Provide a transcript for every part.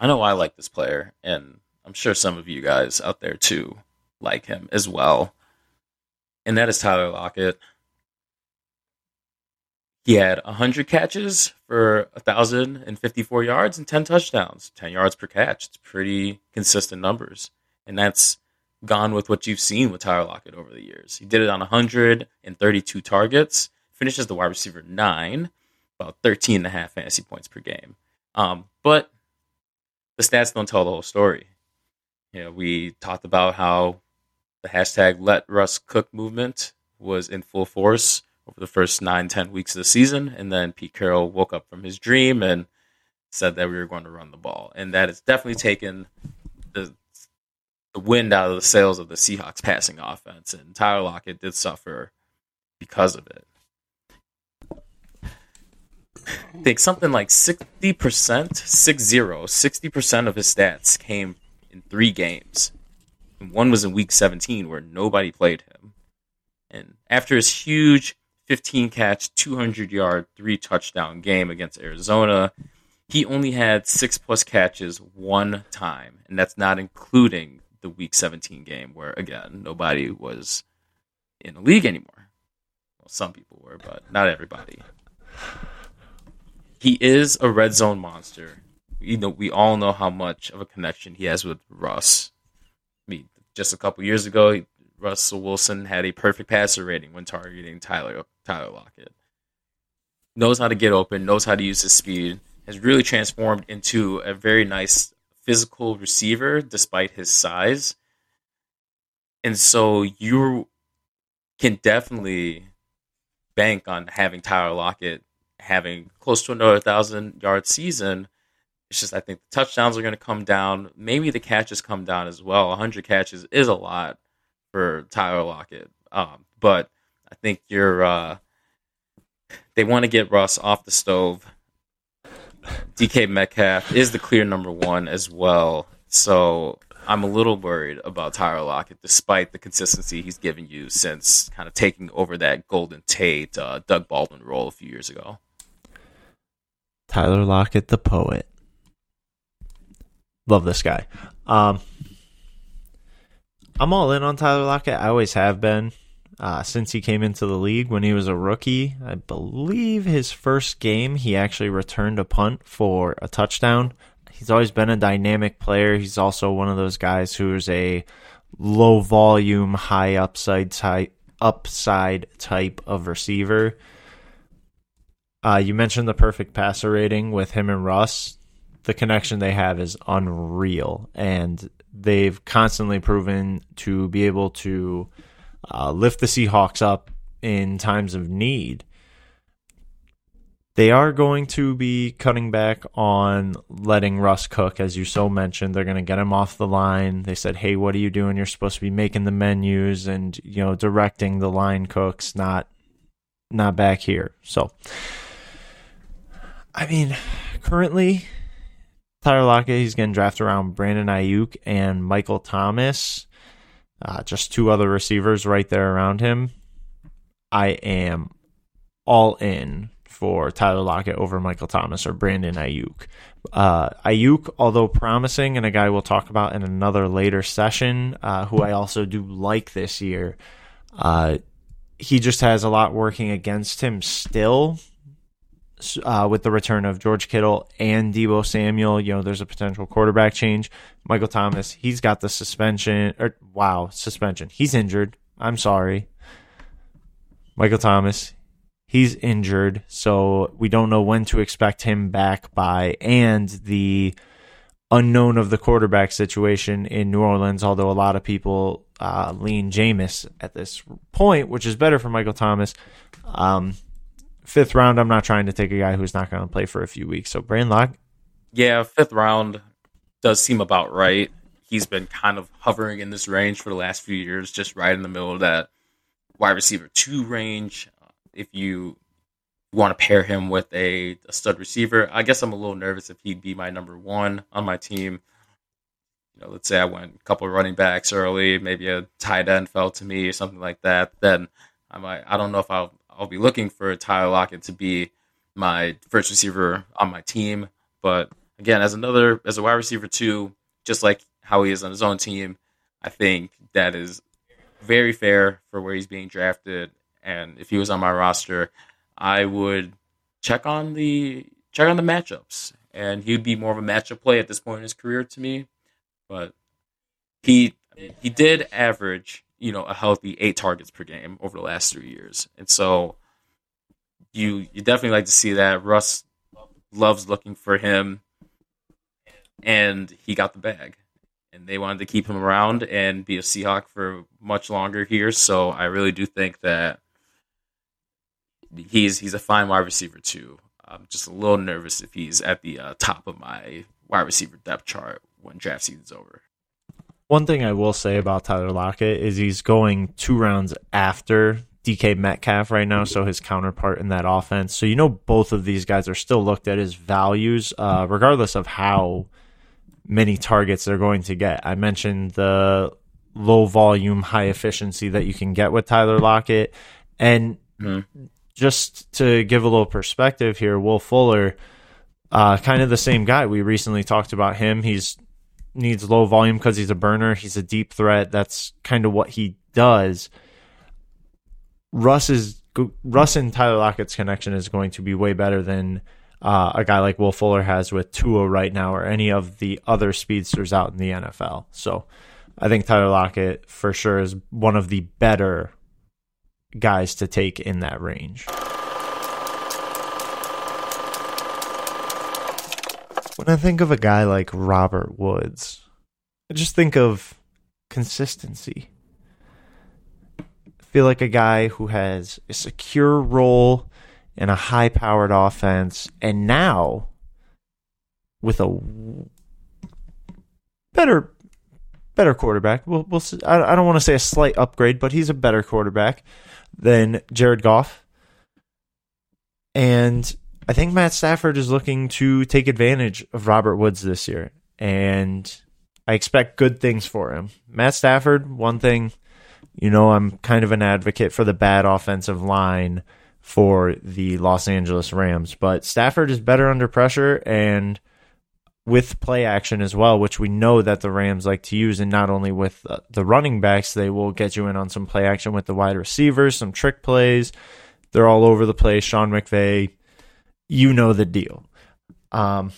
I know I like this player, and I'm sure some of you guys out there too like him as well. And that is Tyler Lockett. He had 100 catches for 1,054 yards and 10 touchdowns, 10 yards per catch. It's pretty consistent numbers. And that's gone with what you've seen with Tyler Lockett over the years. He did it on 132 targets, finishes the wide receiver nine, about 13 and a half fantasy points per game. Um, but the stats don't tell the whole story. You know, we talked about how the hashtag let Russ cook movement was in full force over the first nine, ten weeks of the season. And then Pete Carroll woke up from his dream and said that we were going to run the ball. And that has definitely taken the the wind out of the sails of the Seahawks passing offense. And Tyler Lockett did suffer because of it. I think something like 60%, 60, 60% of his stats came in three games. And one was in week 17 where nobody played him. And after his huge 15 catch, 200 yard, three touchdown game against Arizona, he only had six plus catches one time. And that's not including the week 17 game where, again, nobody was in the league anymore. Well, some people were, but not everybody he is a red zone monster. You know, we all know how much of a connection he has with Russ. I mean, just a couple years ago, Russell Wilson had a perfect passer rating when targeting Tyler Tyler Lockett. Knows how to get open, knows how to use his speed, has really transformed into a very nice physical receiver despite his size. And so you can definitely bank on having Tyler Lockett having close to another thousand yard season. It's just I think the touchdowns are going to come down. Maybe the catches come down as well. 100 catches is a lot for Tyler Lockett, um, but I think you're. Uh, they want to get Russ off the stove. DK Metcalf is the clear number one as well. So I'm a little worried about Tyler Lockett, despite the consistency he's given you since kind of taking over that Golden Tate, uh, Doug Baldwin role a few years ago. Tyler Lockett, the poet. Love this guy. Um, I'm all in on Tyler Lockett. I always have been uh, since he came into the league when he was a rookie. I believe his first game he actually returned a punt for a touchdown. He's always been a dynamic player. He's also one of those guys who's a low volume, high upside type upside type of receiver. Uh, you mentioned the perfect passer rating with him and Russ. The connection they have is unreal, and they've constantly proven to be able to uh, lift the Seahawks up in times of need. They are going to be cutting back on letting Russ cook, as you so mentioned. They're going to get him off the line. They said, "Hey, what are you doing? You're supposed to be making the menus and you know directing the line cooks, not not back here." So I mean, currently, Tyler Lockett, he's getting drafted around Brandon Aiyuk and Michael Thomas. Uh, just two other receivers right there around him. I am all in for Tyler Lockett over Michael Thomas or Brandon Aiyuk. Uh, Aiyuk, although promising, and a guy we'll talk about in another later session, uh, who I also do like this year, uh, he just has a lot working against him still uh, with the return of George Kittle and Deebo Samuel. You know, there's a potential quarterback change. Michael Thomas, he's got the suspension. Or wow, suspension. He's injured. I'm sorry. Michael Thomas, he's injured, so we don't know when to expect him back by, and the unknown of the quarterback situation in New Orleans. Although a lot of people uh, lean Jameis at this point, which is better for Michael Thomas. Um, fifth round, I'm not trying to take a guy who's not going to play for a few weeks. So Brain Lock. Yeah, fifth round does seem about right. He's been kind of hovering in this range for the last few years, just right in the middle of that wide receiver two range. If you want to pair him with a, a stud receiver, I guess I'm a little nervous if he'd be my number one on my team. You know, let's say I went a couple running backs early, maybe a tight end fell to me or something like that. Then I might. I don't know if I'll I'll be looking for Tyler Lockett to be my first receiver on my team, but again, as another as a wide receiver too, just like how he is on his own team, I think that is very fair for where he's being drafted. And if he was on my roster, I would check on the check on the matchups, and he'd be more of a matchup play at this point in his career to me. But he he did average you know a healthy eight targets per game over the last three years, and so you you definitely like to see that. Russ loves looking for him, and he got the bag. And they wanted to keep him around and be a Seahawk for much longer here. So I really do think that he's he's a fine wide receiver too. I'm just a little nervous if he's at the uh, top of my wide receiver depth chart when draft season's over. One thing I will say about Tyler Lockett is he's going two rounds after DK Metcalf right now, so his counterpart in that offense. So you know both of these guys are still looked at as values, uh, regardless of how many targets they're going to get. I mentioned the low volume, high efficiency that you can get with Tyler Lockett, and mm-hmm just to give a little perspective here, Will Fuller, uh, kind of the same guy. We recently talked about him. He's needs low volume because he's a burner. He's a deep threat. That's kind of what he does. Russ is Russ and Tyler Lockett's connection is going to be way better than uh, a guy like Will Fuller has with Tua right now, or any of the other speedsters out in the NFL. So, I think Tyler Lockett for sure is one of the better guys to take in that range. When I think of a guy like Robert Woods, I just think of consistency. I feel like a guy who has a secure role in a high powered offense, and now with a better better quarterback. We'll, we'll I don't want to say a slight upgrade, but he's a better quarterback than Jared Goff. And I think Matt Stafford is looking to take advantage of Robert Woods this year. And I expect good things for him. Matt Stafford, one thing, you know, I'm kind of an advocate for the bad offensive line for the Los Angeles Rams, but Stafford is better under pressure and with play action as well, which we know that the Rams like to use, and not only with the running backs, they will get you in on some play action with the wide receivers, some trick plays. They're all over the place. Sean McVay, you know the deal. Um,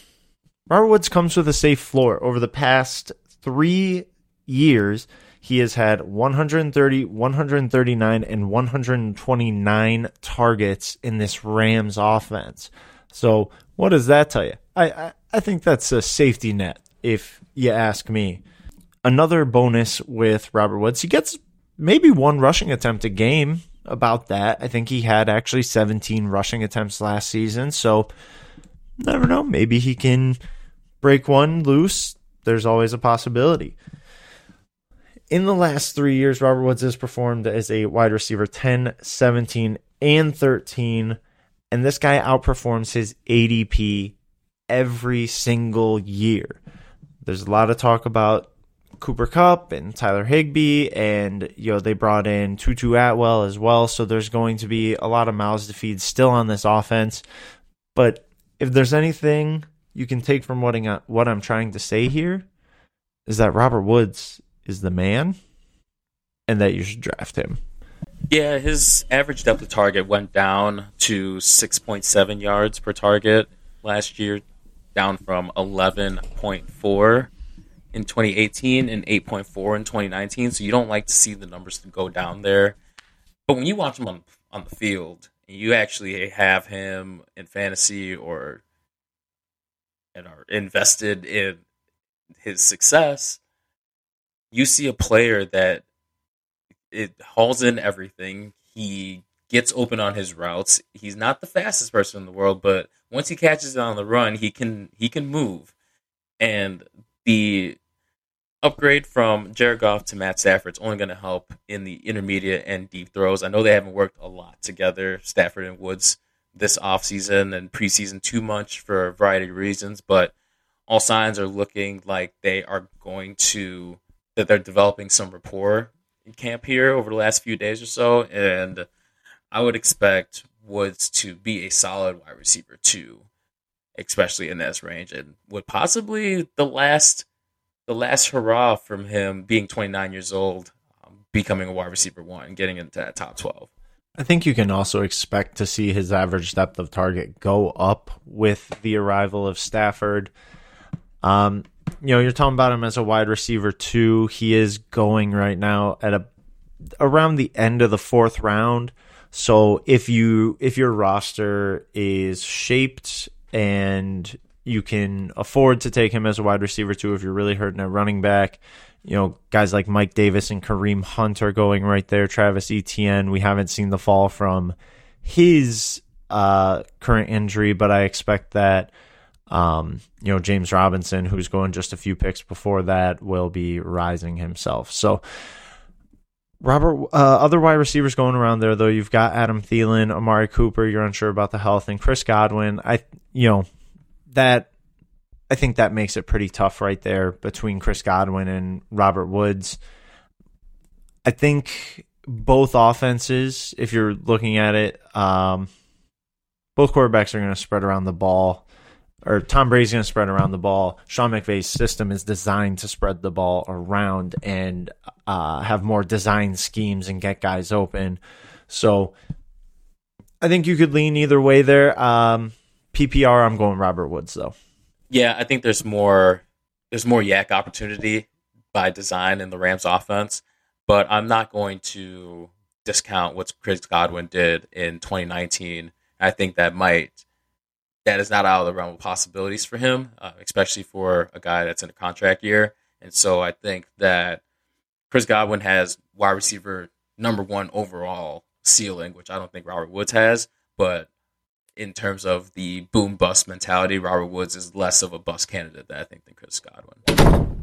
Robert Woods comes with a safe floor. Over the past three years, he has had 130, 139, and 129 targets in this Rams offense. So, what does that tell you? I, I I think that's a safety net, if you ask me. Another bonus with Robert Woods, he gets maybe one rushing attempt a game. About that, I think he had actually 17 rushing attempts last season. So, never know. Maybe he can break one loose. There's always a possibility. In the last three years, Robert Woods has performed as a wide receiver 10, 17, and 13. And this guy outperforms his ADP every single year. There's a lot of talk about Cooper Kupp and Tyler Higbee, and you know they brought in Tutu Atwell as well. So there's going to be a lot of mouths to feed still on this offense. But if there's anything you can take from what what I'm trying to say here, is that Robert Woods is the man, and that you should draft him. Yeah, his average depth of target went down to 6.7 yards per target last year down from 11.4 in 2018 and 8.4 in 2019. So you don't like to see the numbers go down there. But when you watch him on on the field and you actually have him in fantasy or and are invested in his success, you see a player that it hauls in everything. He gets open on his routes. He's not the fastest person in the world, but once he catches it on the run, he can he can move. And the upgrade from Jared Goff to Matt Stafford is only going to help in the intermediate and deep throws. I know they haven't worked a lot together, Stafford and Woods, this offseason and preseason too much for a variety of reasons, but all signs are looking like they are going to that they're developing some rapport in camp here over the last few days or so and I would expect Woods to be a solid wide receiver too. Especially in this range, and would possibly the last the last hurrah from him being 29 years old, um, becoming a wide receiver one, getting into that top 12. I think you can also expect to see his average depth of target go up with the arrival of Stafford. Um, you know, you're talking about him as a wide receiver too. He is going right now at a around the end of the fourth round. So if you if your roster is shaped and you can afford to take him as a wide receiver too, if you're really hurting at running back, you know, guys like Mike Davis and Kareem Hunt are going right there. Travis Etienne, we haven't seen the fall from his uh, current injury, but I expect that um, you know, James Robinson, who's going just a few picks before that, will be rising himself. So, Robert, uh, other wide receivers going around there though. You've got Adam Thielen, Amari Cooper. You're unsure about the health, and Chris Godwin. I, you know, that I think that makes it pretty tough right there between Chris Godwin and Robert Woods. I think both offenses, if you're looking at it, um, both quarterbacks are going to spread around the ball or Tom Brady's going to spread around the ball. Sean McVay's system is designed to spread the ball around and uh, have more design schemes and get guys open. So I think you could lean either way there. Um, PPR, I'm going Robert Woods though. Yeah, I think there's more there's more YAC opportunity by design in the Rams offense, but I'm not going to discount what Chris Godwin did in 2019. I think that might that is not out of the realm of possibilities for him, uh, especially for a guy that's in a contract year. And so I think that Chris Godwin has wide receiver number one overall ceiling, which I don't think Robert Woods has. But in terms of the boom bust mentality, Robert Woods is less of a bust candidate, I think, than Chris Godwin.